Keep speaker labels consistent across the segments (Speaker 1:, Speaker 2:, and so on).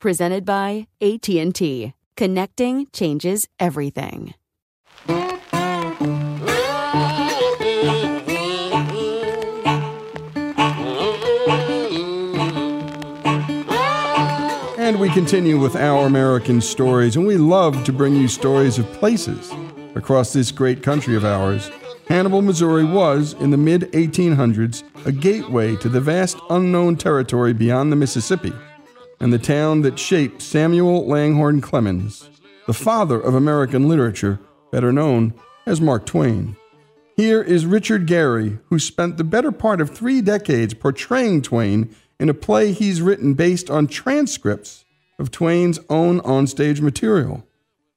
Speaker 1: Presented by AT&T. Connecting changes everything.
Speaker 2: And we continue with our American stories, and we love to bring you stories of places across this great country of ours. Hannibal, Missouri was, in the mid 1800s, a gateway to the vast unknown territory beyond the Mississippi, and the town that shaped Samuel Langhorne Clemens, the father of American literature, better known as Mark Twain. Here is Richard Garey, who spent the better part of three decades portraying Twain in a play he's written based on transcripts of Twain's own onstage material.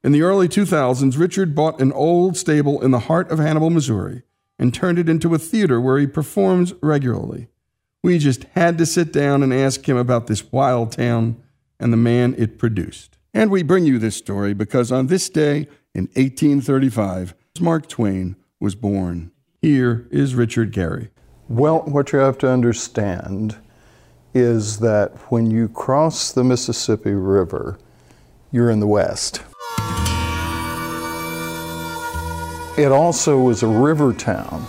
Speaker 2: In the early 2000s, Richard bought an old stable in the heart of Hannibal, Missouri, and turned it into a theater where he performs regularly. We just had to sit down and ask him about this wild town and the man it produced. And we bring you this story because on this day in 1835, Mark Twain was born. Here is Richard Garey.
Speaker 3: Well, what you have to understand is that when you cross the Mississippi River, you're in the West. It also was a river town.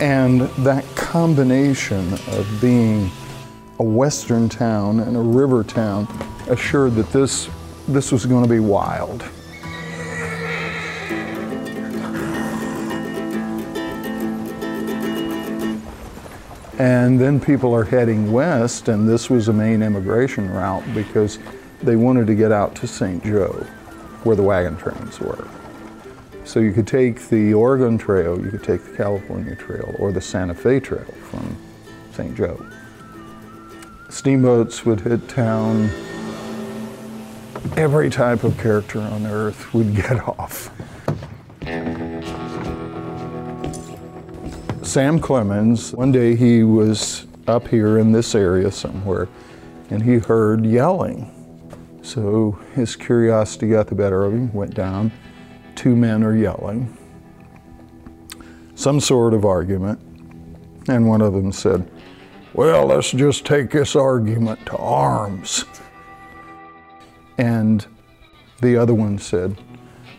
Speaker 3: And that combination of being a western town and a river town assured that this, this was going to be wild. And then people are heading west, and this was a main immigration route because they wanted to get out to St. Joe, where the wagon trains were. So you could take the Oregon Trail, you could take the California Trail, or the Santa Fe Trail from St. Joe. Steamboats would hit town. Every type of character on earth would get off. Sam Clemens, one day he was up here in this area somewhere and he heard yelling. So his curiosity got the better of him, went down. Two men are yelling. Some sort of argument. And one of them said, Well, let's just take this argument to arms. And the other one said,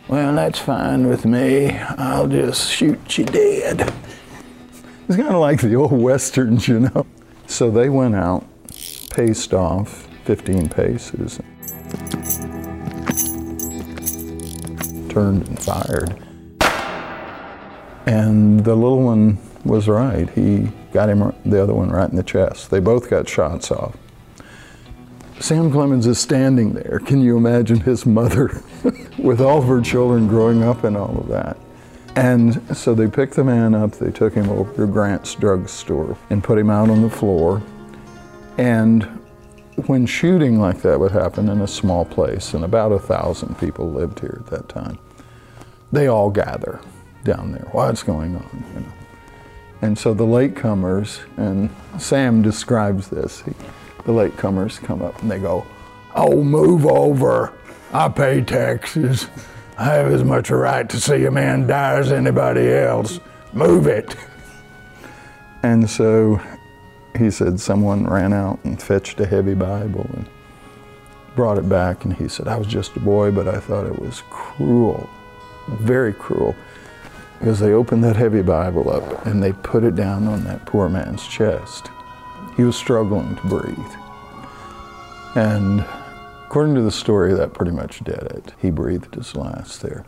Speaker 3: Well, that's fine with me. I'll just shoot you dead. It's kind of like the old westerns, you know. So they went out, paced off 15 paces, turned and fired. And the little one was right. He got him the other one right in the chest. They both got shots off. Sam Clemens is standing there. Can you imagine his mother with all of her children growing up and all of that? And so they picked the man up, they took him over to Grant's drugstore and put him out on the floor. And when shooting like that would happen in a small place, and about a thousand people lived here at that time, they all gather down there. What's going on? You know? And so the latecomers, and Sam describes this, he, the latecomers come up and they go, Oh, move over. I pay taxes. I have as much a right to see a man die as anybody else. Move it. And so he said someone ran out and fetched a heavy Bible and brought it back. And he said, I was just a boy, but I thought it was cruel, very cruel because they opened that heavy Bible up and they put it down on that poor man's chest. He was struggling to breathe. And according to the story, that pretty much did it. He breathed his last there.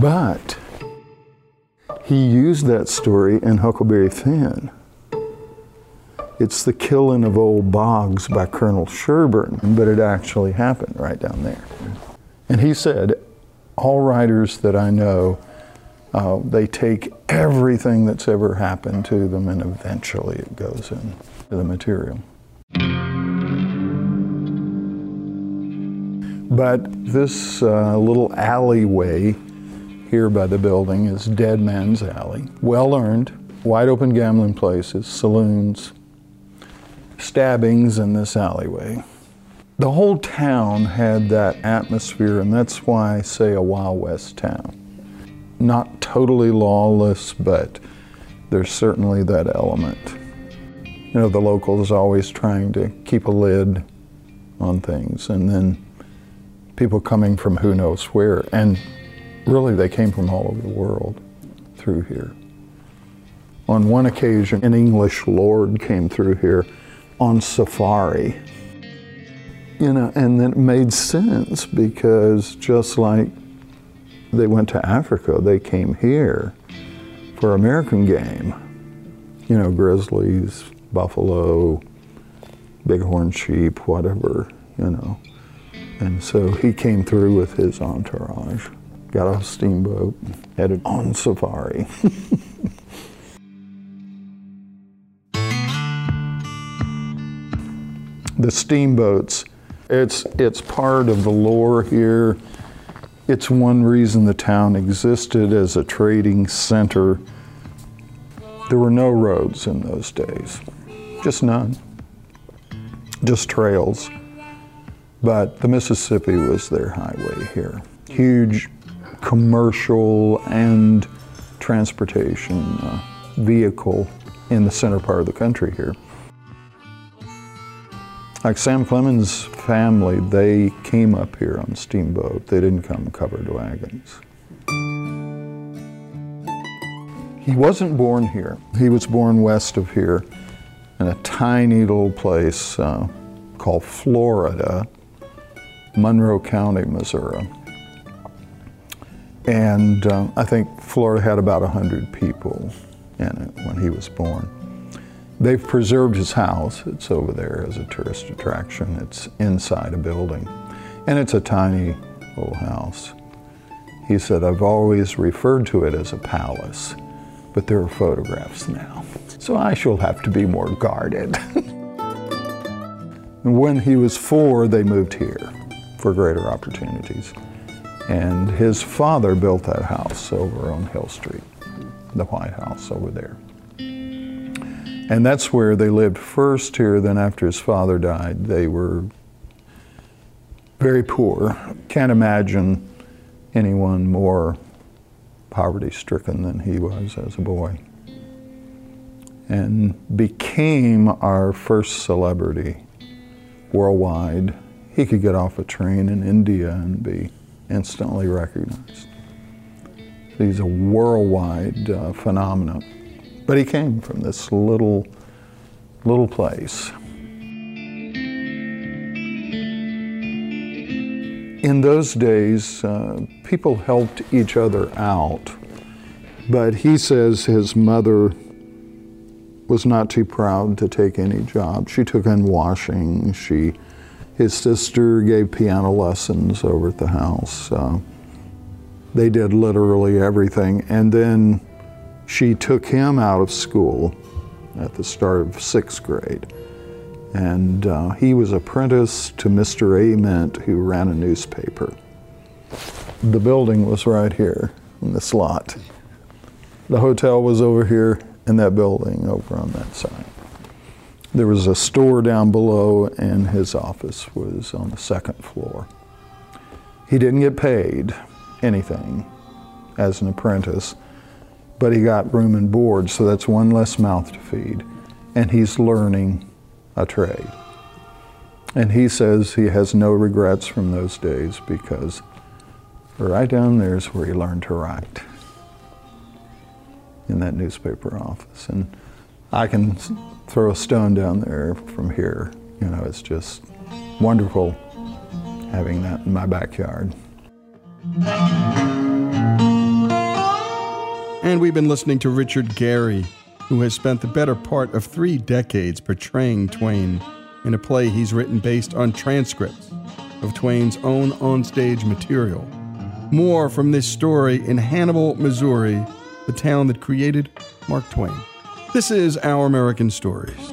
Speaker 3: But he used that story in Huckleberry Finn. It's the killing of old Boggs by Colonel Sherburne, but it actually happened right down there. And he said, all writers that I know uh, they take everything that's ever happened to them and eventually it goes into the material. But this uh, little alleyway here by the building is Dead Man's Alley. Well earned, wide open gambling places, saloons, stabbings in this alleyway. The whole town had that atmosphere, and that's why I say a Wild West town not totally lawless, but there's certainly that element. You know, the locals always trying to keep a lid on things, and then people coming from who knows where. And really, they came from all over the world through here. On one occasion, an English lord came through here on safari. You know, and that made sense because just like they went to Africa, they came here for American game. You know, grizzlies, buffalo, bighorn sheep, whatever, you know. And so he came through with his entourage, got a steamboat, headed on safari. the steamboats, it's, it's part of the lore here it's one reason the town existed as a trading center. There were no roads in those days, just none, just trails. But the Mississippi was their highway here. Huge commercial and transportation uh, vehicle in the center part of the country here. Like Sam Clemens' family, they came up here on steamboat. They didn't come covered wagons. He wasn't born here. He was born west of here in a tiny little place uh, called Florida, Monroe County, Missouri. And uh, I think Florida had about 100 people in it when he was born. They've preserved his house. It's over there as a tourist attraction. It's inside a building. And it's a tiny little house. He said, I've always referred to it as a palace, but there are photographs now. So I shall have to be more guarded. when he was four, they moved here for greater opportunities. And his father built that house over on Hill Street, the White House over there. And that's where they lived first here, then after his father died, they were very poor. Can't imagine anyone more poverty stricken than he was as a boy. and became our first celebrity worldwide. He could get off a train in India and be instantly recognized. He's a worldwide uh, phenomenon. But he came from this little, little place. In those days, uh, people helped each other out. But he says his mother was not too proud to take any job. She took in washing. She, his sister gave piano lessons over at the house. Uh, they did literally everything. And then she took him out of school at the start of sixth grade. And uh, he was apprenticed to Mr. Ament, who ran a newspaper. The building was right here in this lot. The hotel was over here, in that building over on that side. There was a store down below, and his office was on the second floor. He didn't get paid anything as an apprentice, but he got room and board, so that's one less mouth to feed. And he's learning a trade. And he says he has no regrets from those days because right down there is where he learned to write in that newspaper office. And I can throw a stone down there from here. You know, it's just wonderful having that in my backyard.
Speaker 4: And we've been listening to Richard Garey, who has spent the better part of three decades portraying Twain in a play he's written based on transcripts of Twain's own onstage material. More from this story in Hannibal, Missouri, the town that created Mark Twain. This is Our American Stories.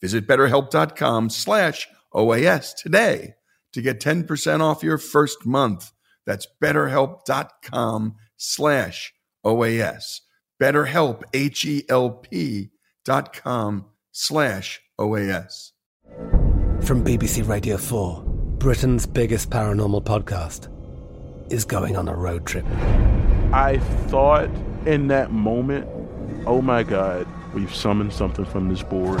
Speaker 4: Visit betterhelp.com slash OAS today to get 10% off your first month. That's betterhelp.com slash OAS. BetterHelp, H-E-L-P dot com slash OAS.
Speaker 5: From BBC Radio 4, Britain's biggest paranormal podcast is going on a road trip.
Speaker 6: I thought in that moment, oh my God, we've summoned something from this board.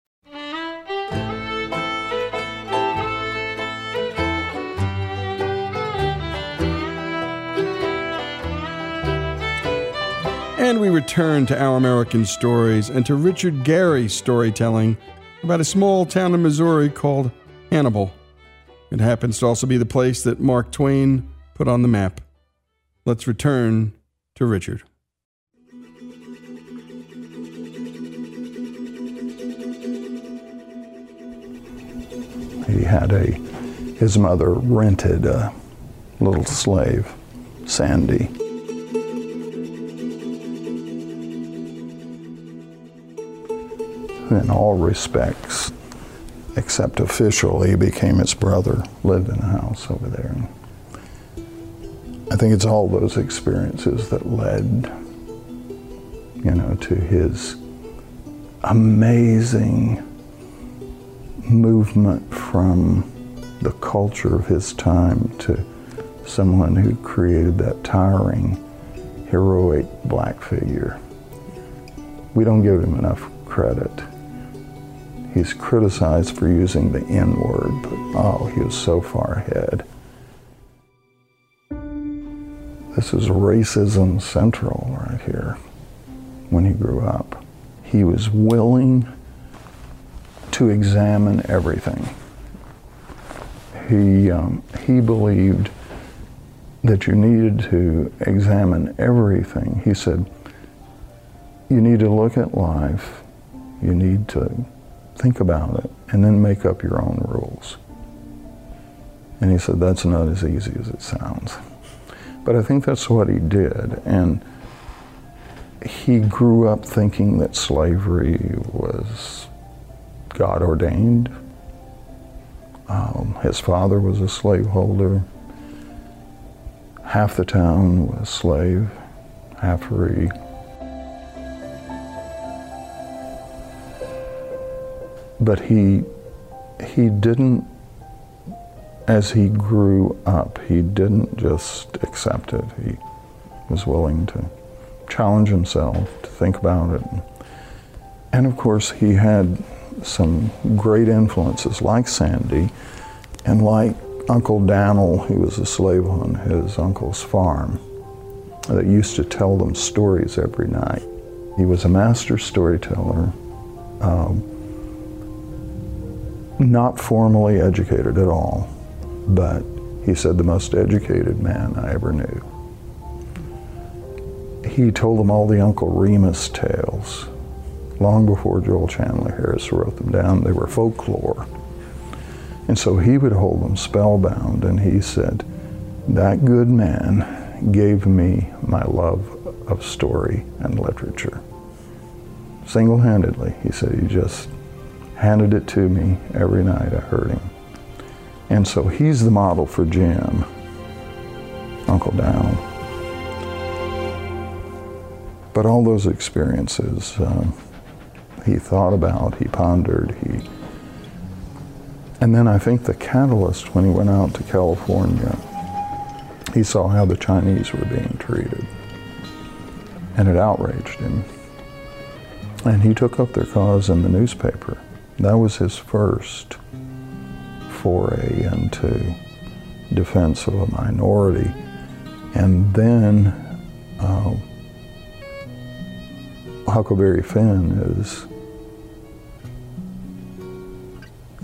Speaker 2: And we return to Our American Stories and to Richard Garey's storytelling about a small town in Missouri called Hannibal. It happens to also be the place that Mark Twain put on the map. Let's return to Richard.
Speaker 3: He had a, his mother rented a little slave, Sandy. In all respects, except official, he became its brother, lived in a house over there. I think it's all those experiences that led, you know, to his amazing movement from the culture of his time to someone who created that towering, heroic black figure. We don't give him enough credit. He's criticized for using the N word, but oh, he was so far ahead. This is racism central right here when he grew up. He was willing to examine everything. He, um, he believed that you needed to examine everything. He said, you need to look at life, you need to think about it, and then make up your own rules. And he said, that's not as easy as it sounds. But I think that's what he did. And he grew up thinking that slavery was God ordained. Um, his father was a slaveholder. Half the town was slave, half free. But he, he didn't, as he grew up, he didn't just accept it. He was willing to challenge himself, to think about it. And of course, he had some great influences like Sandy and like Uncle Dan'l, who was a slave on his uncle's farm, that used to tell them stories every night. He was a master storyteller, um, not formally educated at all, but he said the most educated man I ever knew. He told them all the Uncle Remus tales long before Joel Chandler Harris wrote them down. They were folklore. And so he would hold them spellbound, and he said, That good man gave me my love of story and literature. Single handedly, he said, he just handed it to me every night I heard him. And so he's the model for Jim, Uncle Dan'l. But all those experiences, um, he thought about, he pondered, he. And then I think the catalyst when he went out to California, he saw how the Chinese were being treated. And it outraged him. And he took up their cause in the newspaper. That was his first foray into defense of a minority. And then uh, Huckleberry Finn is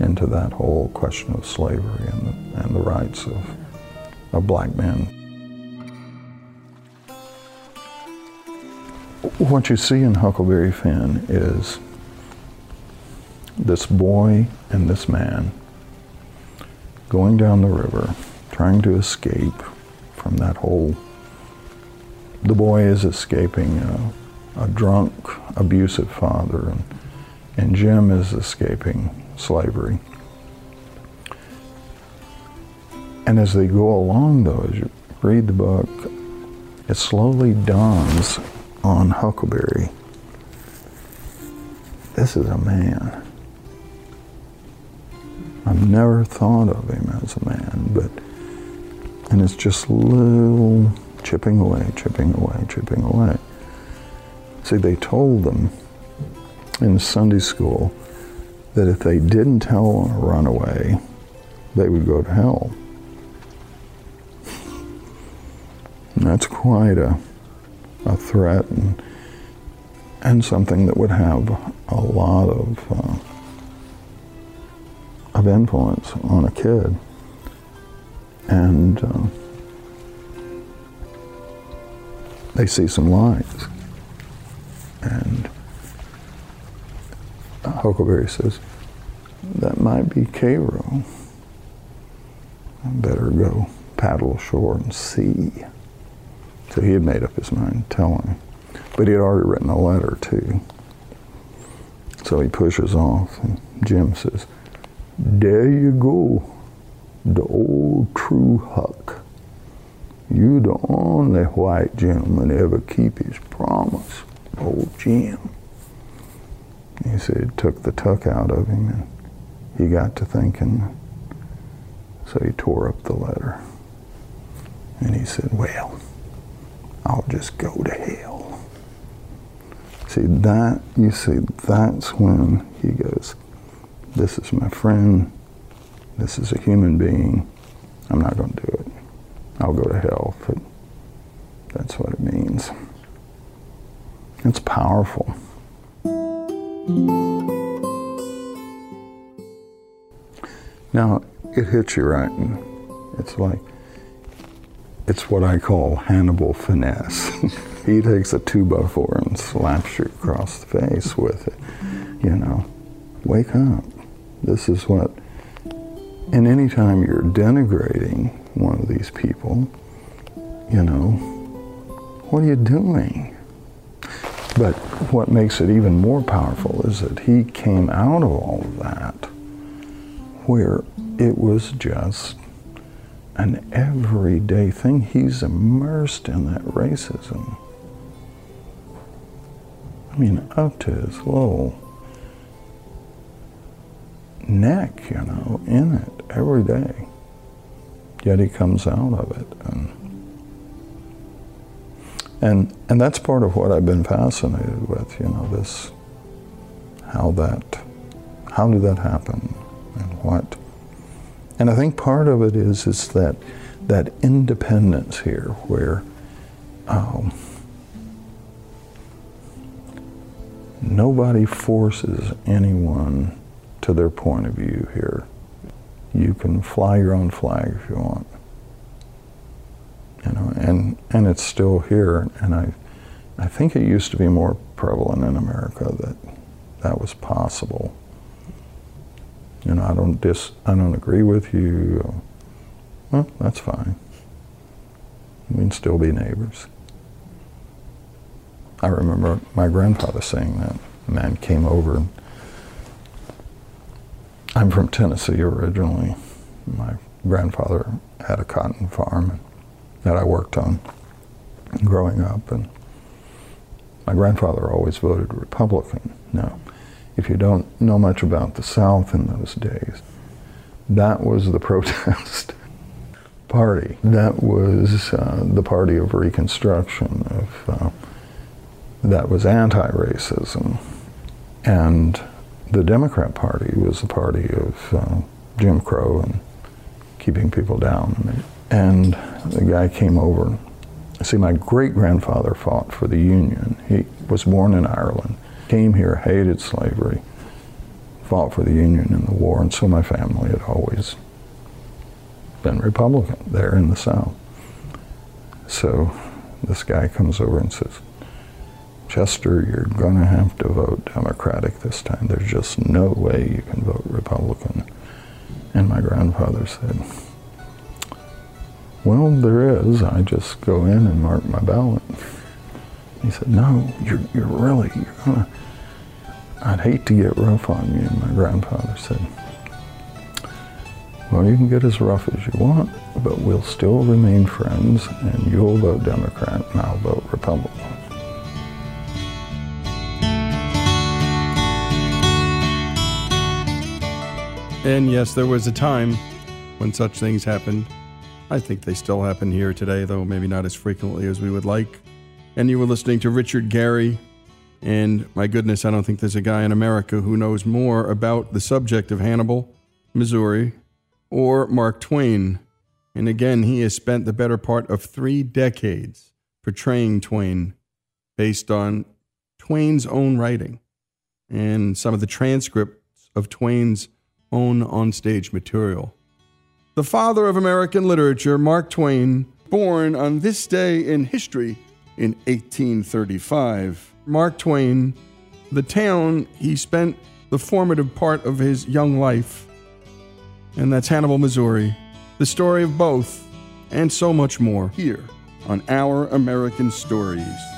Speaker 3: into that whole question of slavery and the, and the rights of, of black men. What you see in Huckleberry Finn is this boy and this man going down the river, trying to escape from that whole. The boy is escaping a, a drunk, abusive father, and and Jim is escaping slavery. And as they go along, though, as you read the book, it slowly dawns on Huckleberry. This is a man. I've never thought of him as a man, but, and it's just little chipping away, chipping away, chipping away. See, they told them in Sunday school that if they didn't tell a runaway, they would go to hell. And that's quite a, a threat and, and something that would have a lot of, uh, of influence on a kid. And uh, they see some lights. And Huckleberry says, that might be Cairo. I better go paddle ashore and see. So he had made up his mind tell him. But he had already written a letter too. So he pushes off and Jim says, There you go, the old true Huck. You the only white gentleman ever keep his promise, old Jim. He said took the tuck out of him and he got to thinking. So he tore up the letter. And he said, Well, I'll just go to hell. See, that, you see, that's when he goes, This is my friend. This is a human being. I'm not going to do it. I'll go to hell. But that's what it means. It's powerful. Now, it hits you right, and it's like, it's what I call Hannibal finesse. he takes a two by four and slaps you across the face with it. You know, wake up. This is what, and anytime you're denigrating one of these people, you know, what are you doing? But what makes it even more powerful is that he came out of all of that where it was just an everyday thing. He's immersed in that racism. I mean, up to his little neck, you know, in it every day. Yet he comes out of it. And, and, and that's part of what I've been fascinated with, you know, this, how that, how did that happen and what and I think part of it is is that that independence here, where um, nobody forces anyone to their point of view here. You can fly your own flag if you want. You know, and and it's still here, and I I think it used to be more prevalent in America that that was possible. You know, I don't dis, I don't agree with you. Well, that's fine. We can still be neighbors. I remember my grandfather saying that. A man came over. I'm from Tennessee originally. My grandfather had a cotton farm that I worked on growing up, and my grandfather always voted Republican. Now, if you don't know much about the South in those days, that was the protest party. That was uh, the party of Reconstruction, of, uh, that was anti-racism. And the Democrat Party was the party of uh, Jim Crow and keeping people down. And the guy came over. See, my great-grandfather fought for the Union. He was born in Ireland came here, hated slavery, fought for the Union in the war, and so my family had always been Republican there in the South. So this guy comes over and says, Chester, you're going to have to vote Democratic this time. There's just no way you can vote Republican. And my grandfather said, Well, there is. I just go in and mark my ballot. He said, no, you're, you're really, you're gonna, I'd hate to get rough on you. My grandfather said, Well, you can get as rough as you want, but we'll still remain friends, and you'll vote Democrat, and I'll vote Republican.
Speaker 2: And yes, there was a time when such things happened. I think they still happen here today, though maybe not as frequently as we would like. And you were listening to Richard Garey. And my goodness, I don't think there's a guy in America who knows more about the subject of Hannibal, Missouri, or Mark Twain. And again, he has spent the better part of three decades portraying Twain based on Twain's own writing and some of the transcripts of Twain's own onstage material. The father of American literature, Mark Twain, born on this day in history in 1835. Mark Twain, the town he spent the formative part of his young life, and that's Hannibal, Missouri. The story of both, and so much more, here on Our American Stories.